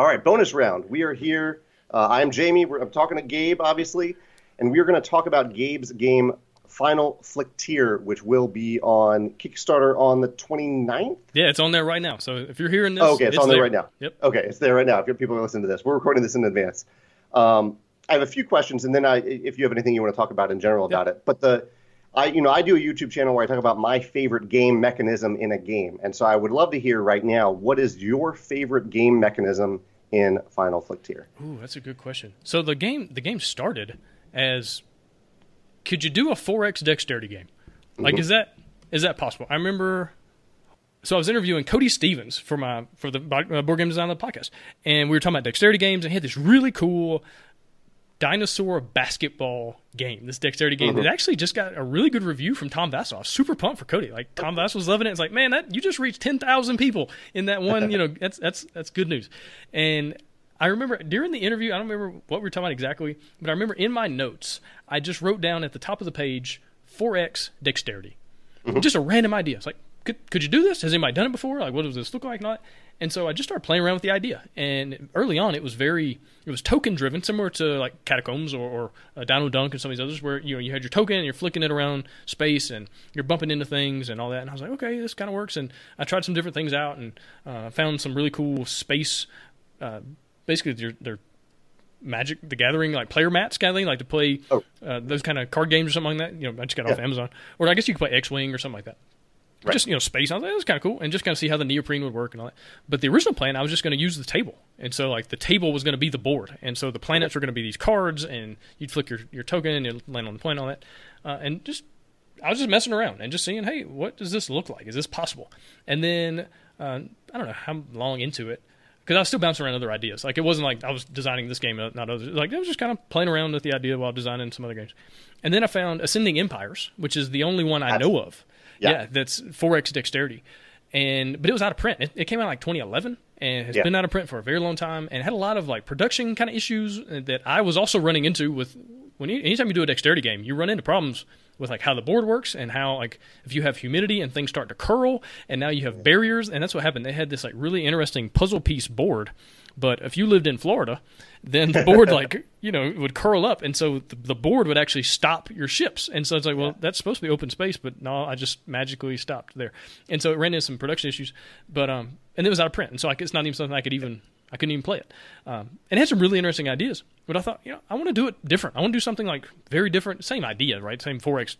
All right, bonus round. We are here. Uh, I'm Jamie. We're, I'm talking to Gabe, obviously, and we are going to talk about Gabe's game Final Flicktier, which will be on Kickstarter on the 29th. Yeah, it's on there right now. So if you're hearing this, oh, okay, it's, it's on there. there right now. Yep. Okay, it's there right now. If people are listening to this, we're recording this in advance. Um, I have a few questions, and then I, if you have anything you want to talk about in general about it, but the I, you know, I do a YouTube channel where I talk about my favorite game mechanism in a game, and so I would love to hear right now what is your favorite game mechanism in Final Flicktier. Ooh, that's a good question. So the game, the game started as, could you do a 4x dexterity game? Like, Mm-hmm. is that is that possible? I remember. So I was interviewing Cody Stevens for my for the board game design of the podcast, and we were talking about dexterity games, and he had this really cool dinosaur basketball game, this dexterity game Mm-hmm. that actually just got a really good review from Tom Vasel. Super pumped for Cody. Like Tom Vasel was loving it. It's like, man, that you just reached ten thousand people in that one. You know, that's that's that's good news. And I remember during the interview, I don't remember what we were talking about exactly, but I remember in my notes, I just wrote down at the top of the page, 4x dexterity. Just a random idea. It's like, could, could you do this? Has anybody done it before? Like, what does this look like? Not. And so I just started playing around with the idea. And early on, it was very, it was token driven, similar to like Catacombs or, or uh, Dino Dunk and some of these others, where you know you had your token and you're flicking it around space and you're bumping into things and all that. And I was like, okay, this kind of works. And I tried some different things out and uh, found some really cool space. Uh, basically, they're, they're Magic the Gathering like player mats kind of thing, like to play Oh. uh, those kind of card games or something like that. You know, I just got off Amazon, or I guess you could play X Wing or something like that. Right. Just you know, space. I was like, that's kind of cool, and just kind of see how the neoprene would work and all that. But the original plan, I was just going to use the table, and so like the table was going to be the board, and so the planets were going to be these cards, and you'd flick your your token and it'd land on the planet, and all that, uh, and just I was just messing around and just seeing, hey, what does this look like? Is this possible? And then uh, I don't know how long into it because I was still bouncing around other ideas. Like it wasn't like I was designing this game, uh, not others. Like I was just kind of playing around with the idea while designing some other games. And then I found Ascending Empires, which is the only one I know of. Yeah. Yeah. that's 4x dexterity. And but it was out of print. It, it came out like 2011 and has Yeah. been out of print for a very long time and had a lot of like production kind of issues that I was also running into with when you, anytime you do a dexterity game, you run into problems with like how the board works and how like if you have humidity and things start to curl and now you have barriers and that's what happened. They had this like really interesting puzzle piece board, but if you lived in Florida, then the board like you know would curl up and so the, the board would actually stop your ships. And so it's like well that's supposed to be open space but no I just magically stopped there. And so it ran into some production issues but um and it was out of print and so like it's not even something I could even I couldn't even play it. Um and it had some really interesting ideas but I thought you know I want to do it different. I want to do something like very different same idea right? Same 4x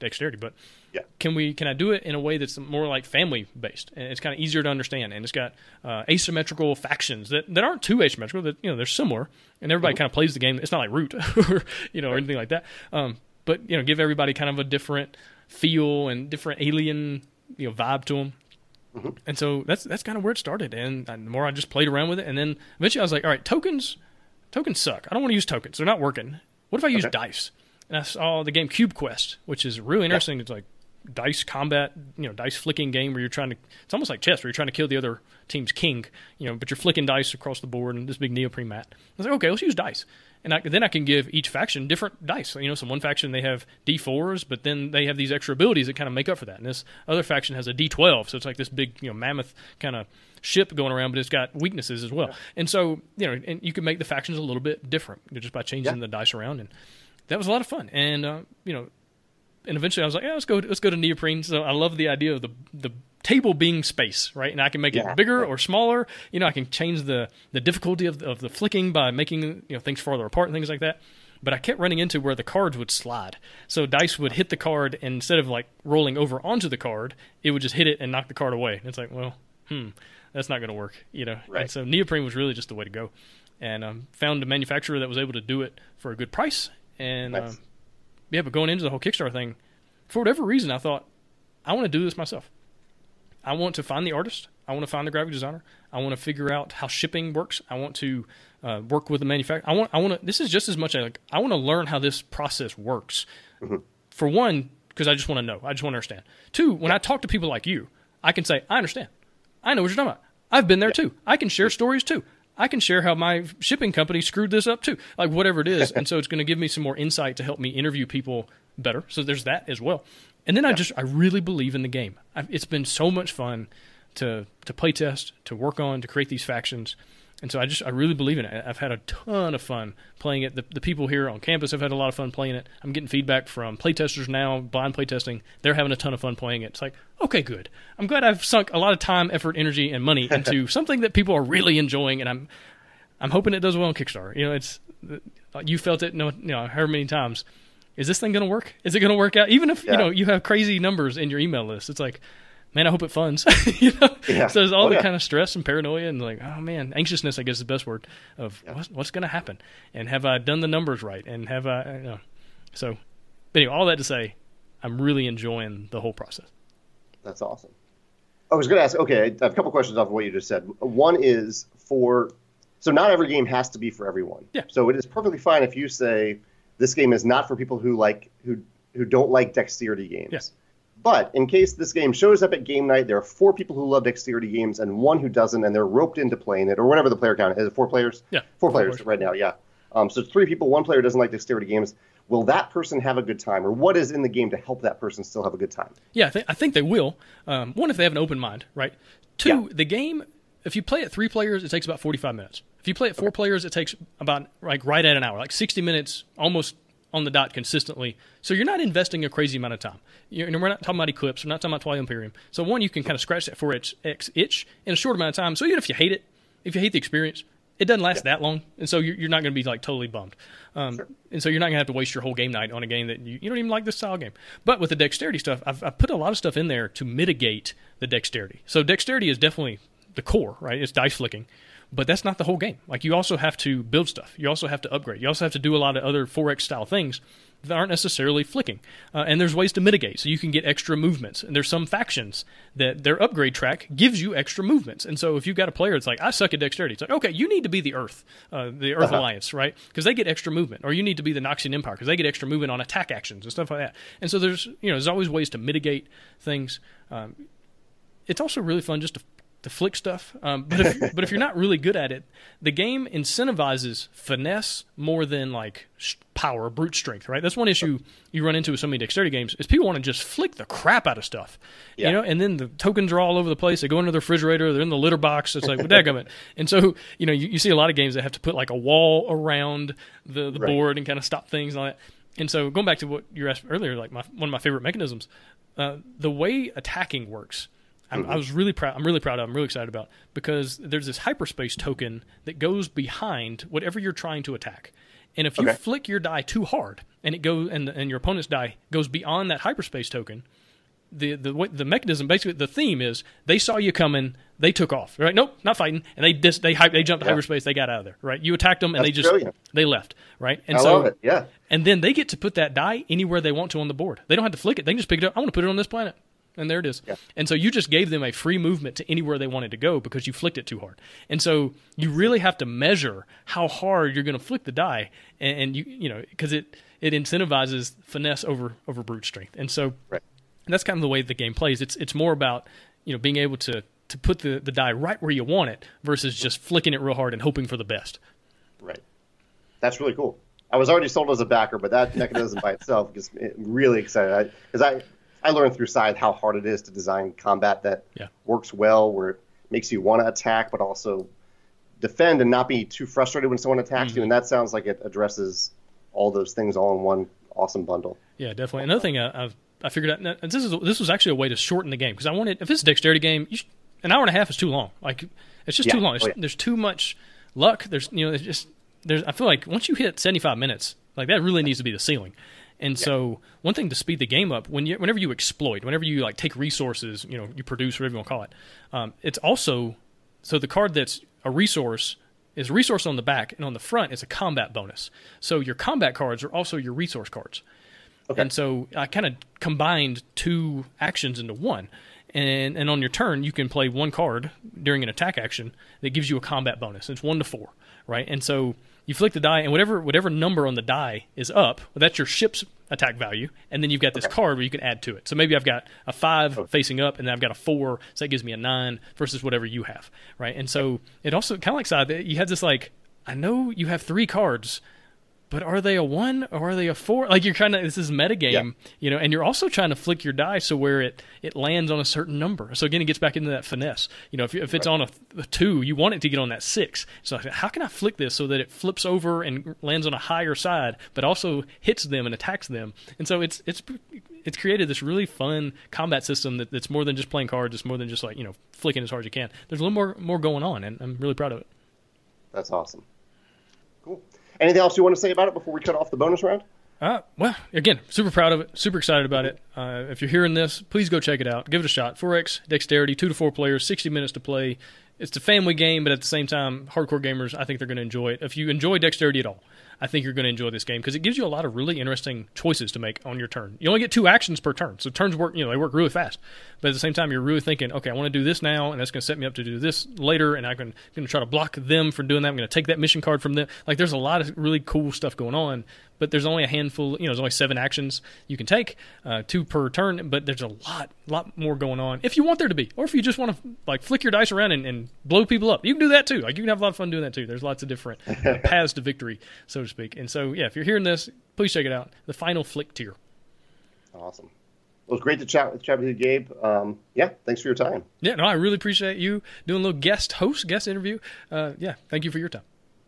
dexterity but Yeah. can we can I do it in a way that's more like family based and it's kind of easier to understand and it's got uh, asymmetrical factions that, that aren't too asymmetrical that you know they're similar and everybody kind of plays the game. It's not like root or you know or anything like that. Um, but you know give everybody kind of a different feel and different alien you know vibe to them Mm-hmm. and so that's that's kind of where it started and, and the more I just played around with it and then eventually I was like all right tokens tokens suck. I don't want to use tokens. They're not working. What if I use Okay. dice? And I saw the game Cube Quest which is really interesting. It's like dice combat, you know, dice flicking game where you're trying to. It's almost like chess, where you're trying to kill the other team's king, you know, but you're flicking dice across the board and this big neoprene mat. I was like, okay, let's use dice, and I, then I can give each faction different dice. You know, some one faction they have D4s, but then they have these extra abilities that kind of make up for that. And this other faction has a D12, so it's like this big, you know, mammoth kind of ship going around, but it's got weaknesses as well. And so, you know, and you can make the factions a little bit different just by changing Yeah. the dice around, and that was a lot of fun. And uh, you know, and eventually I was like, yeah, let's go, let's go to neoprene. So I love the idea of the the table being space, right? And I can make Yeah. it bigger or smaller. You know, I can change the the difficulty of the, of the flicking by making you know things farther apart and things like that. But I kept running into where the cards would slide. So dice would hit the card, and instead of like rolling over onto the card, it would just hit it and knock the card away. And it's like, well, hmm, that's not going to work, you know. Right. And so neoprene was really just the way to go. And um, found a manufacturer that was able to do it for a good price. And Nice. um, yeah, but going into the whole Kickstarter thing, for whatever reason, I thought I want to do this myself. I want to find the artist. I want to find the graphic designer. I want to figure out how shipping works. I want to uh, work with the manufacturer. I want. I want to. This is just as much like I want to learn how this process works. For one, because I just want to know. I just want to understand. Two, when I talk to people like you, I can say I understand. I know what you're talking about. I've been there too. I can share stories too. I can share how my shipping company screwed this up too. Like whatever it is, and so it's going to give me some more insight to help me interview people better. So there's that as well. And then I just I really believe in the game. I've, it's been so much fun to to play test, to work on, to create these factions. And so I just I really believe in it. I've had a ton of fun playing it. The, the people here on campus have had a lot of fun playing it. I'm getting feedback from playtesters now, blind playtesting. They're having a ton of fun playing it. It's like, okay, good. I'm glad I've sunk a lot of time, effort, energy, and money into something that people are really enjoying, and I'm I'm hoping it does well on Kickstarter. You know, it's uh, you felt it, no, you know, however many times. Is this thing going to work? Is it going to work out? Even if yeah. you know you have crazy numbers in your email list, it's like man, I hope it funds. you know, yeah. so there's all oh, the yeah. kind of stress and paranoia and like, oh man, anxiousness. I guess is the best word of yeah. what's, what's going to happen, and have I done the numbers right, and have I, you know, so. anyway, all that to say, I'm really enjoying the whole process. That's awesome. I was going to ask. Okay, I have a couple questions off of what you just said. One is for, so not every game has to be for everyone. Yeah. So it is perfectly fine if you say this game is not for people who like who who don't like dexterity games. Yeah but in case this game shows up at game night, there are four people who love dexterity games and one who doesn't, and they're roped into playing it, or whatever the player count is. Four players? Yeah. Four, four players, right now, yeah. Um, so it's three people, one player doesn't like dexterity games. Will that person have a good time, or what is in the game to help that person still have a good time? Yeah, I, th- I think they will. Um, one, if they have an open mind, right? Two, yeah. the game, if you play it three players, it takes about 45 minutes. If you play it four okay. players, it takes about like right at an hour, like 60 minutes, almost on the dot consistently. So you're not investing a crazy amount of time. You're, we're not talking about Eclipse. We're not talking about Twilight Imperium. So one, you can kind of scratch that for its X itch in a short amount of time. So even if you hate it, if you hate the experience, it doesn't last yeah. that long, and so you're, you're not going to be like totally bummed. Um, sure. And so you're not going to have to waste your whole game night on a game that you, you don't even like this style game. But with the dexterity stuff, I've, I've put a lot of stuff in there to mitigate the dexterity. So dexterity is definitely the core, right? It's dice flicking but that's not the whole game. Like you also have to build stuff. You also have to upgrade. You also have to do a lot of other 4X style things that aren't necessarily flicking. Uh, and there's ways to mitigate, so you can get extra movements. And there's some factions that their upgrade track gives you extra movements. And so if you've got a player that's like, I suck at dexterity, it's like, okay, you need to be the Earth, uh, the Earth uh-huh. Alliance, right? Because they get extra movement. Or you need to be the Noxian Empire because they get extra movement on attack actions and stuff like that. And so there's, you know, there's always ways to mitigate things. Um, it's also really fun just to to flick stuff. Um, but if but if you're not really good at it, the game incentivizes finesse more than like power, brute strength. Right. That's one issue you run into with so many dexterity games is people want to just flick the crap out of stuff. Yeah. You know, and then the tokens are all over the place. They go into the refrigerator. They're in the litter box. It's like, well, it. And so you know, you, you, see a lot of games that have to put like a wall around the the right. board and kind of stop things and all that. And so going back to what you asked earlier, like my, one of my favorite mechanisms, uh, the way attacking works Mm-hmm. I was really proud. I'm really proud of. I'm really excited about because there's this hyperspace token that goes behind whatever you're trying to attack. And if you okay. flick your die too hard and it goes and and your opponent's die goes beyond that hyperspace token, the the the mechanism basically the theme is they saw you coming, they took off. Right? Nope, not fighting, and they dis, they they jumped to yeah. hyperspace, they got out of there. Right? You attacked them and That's they just brilliant. they left. Right? And I so love it. Yeah. And then they get to put that die anywhere they want to on the board. They don't have to flick it. They can just pick it up. I want to put it on this planet and there it is. Yeah. And so you just gave them a free movement to anywhere they wanted to go because you flicked it too hard. And so you really have to measure how hard you're going to flick the die, and, and you you know because it it incentivizes finesse over over brute strength. And so right. that's kind of the way the game plays. It's it's more about you know being able to to put the the die right where you want it versus just flicking it real hard and hoping for the best. Right. That's really cool. I was already sold as a backer, but that mechanism by itself gets me really excited because I, I I learned through Scythe how hard it is to design combat that yeah. works well, where it makes you want to attack but also defend and not be too frustrated when someone attacks mm-hmm. you. And that sounds like it addresses all those things all in one awesome bundle. Yeah, definitely. Another thing I, I've I figured out this is this was actually a way to shorten the game because I wanted if it's a dexterity game, should, an hour and a half is too long. Like it's just yeah. too long. There's, oh, yeah. there's, too much luck. There's you know there's just there's I feel like once you hit 75 minutes, like that really needs to be the ceiling. And yeah. so one thing to speed the game up when you whenever you exploit, whenever you like take resources, you know, you produce whatever you want to call it, um, it's also so the card that's a resource is a resource on the back, and on the front is a combat bonus. So your combat cards are also your resource cards. Okay. And so I kind of combined two actions into one. And, and on your turn, you can play one card during an attack action that gives you a combat bonus. It's one to four, right? And so you flick the die, and whatever whatever number on the die is up, well, that's your ship's attack value, and then you've got this okay. card where you can add to it. So maybe I've got a five oh. facing up, and then I've got a four, so that gives me a nine versus whatever you have, right? And so it also kind of like side you had this like I know you have three cards, but are they a one or are they a four? Like you're kind of this is metagame, yeah. you know, and you're also trying to flick your die so where it it lands on a certain number. So again, it gets back into that finesse. You know, if if it's right. on a, a, two, you want it to get on that six. So how can I flick this so that it flips over and lands on a higher side, but also hits them and attacks them? And so it's it's it's created this really fun combat system that, that's more than just playing cards. It's more than just like you know flicking as hard as you can. There's a little more more going on, and I'm really proud of it. That's awesome. Cool. Anything else you want to say about it before we cut off the bonus round? Uh, well, again, super proud of it, super excited about it. Uh, if you're hearing this, please go check it out. Give it a shot. 4X Dexterity, two to four players, 60 minutes to play. It's a family game, but at the same time, hardcore gamers, I think they're going to enjoy it. If you enjoy Dexterity at all, I think you're going to enjoy this game because it gives you a lot of really interesting choices to make on your turn. You only get two actions per turn, so turns work. You know, they work really fast. But at the same time, you're really thinking, okay, I want to do this now, and that's going to set me up to do this later, and I'm going to try to block them from doing that. I'm going to take that mission card from them. Like, there's a lot of really cool stuff going on but there's only a handful. You know, there's only seven actions you can take, uh, two per turn. But there's a lot, lot more going on if you want there to be, or if you just want to like flick your dice around and, and blow people up. You can do that too. Like you can have a lot of fun doing that too. There's lots of different uh, paths to victory, so to speak. And so, yeah, if you're hearing this, please check it out. The Final Flicktier. Awesome. It was great to chat with, chat with you, Gabe. Um, yeah, thanks for your time. Yeah, no, I really appreciate you doing a little guest host, guest interview. Uh, yeah, thank you for your time.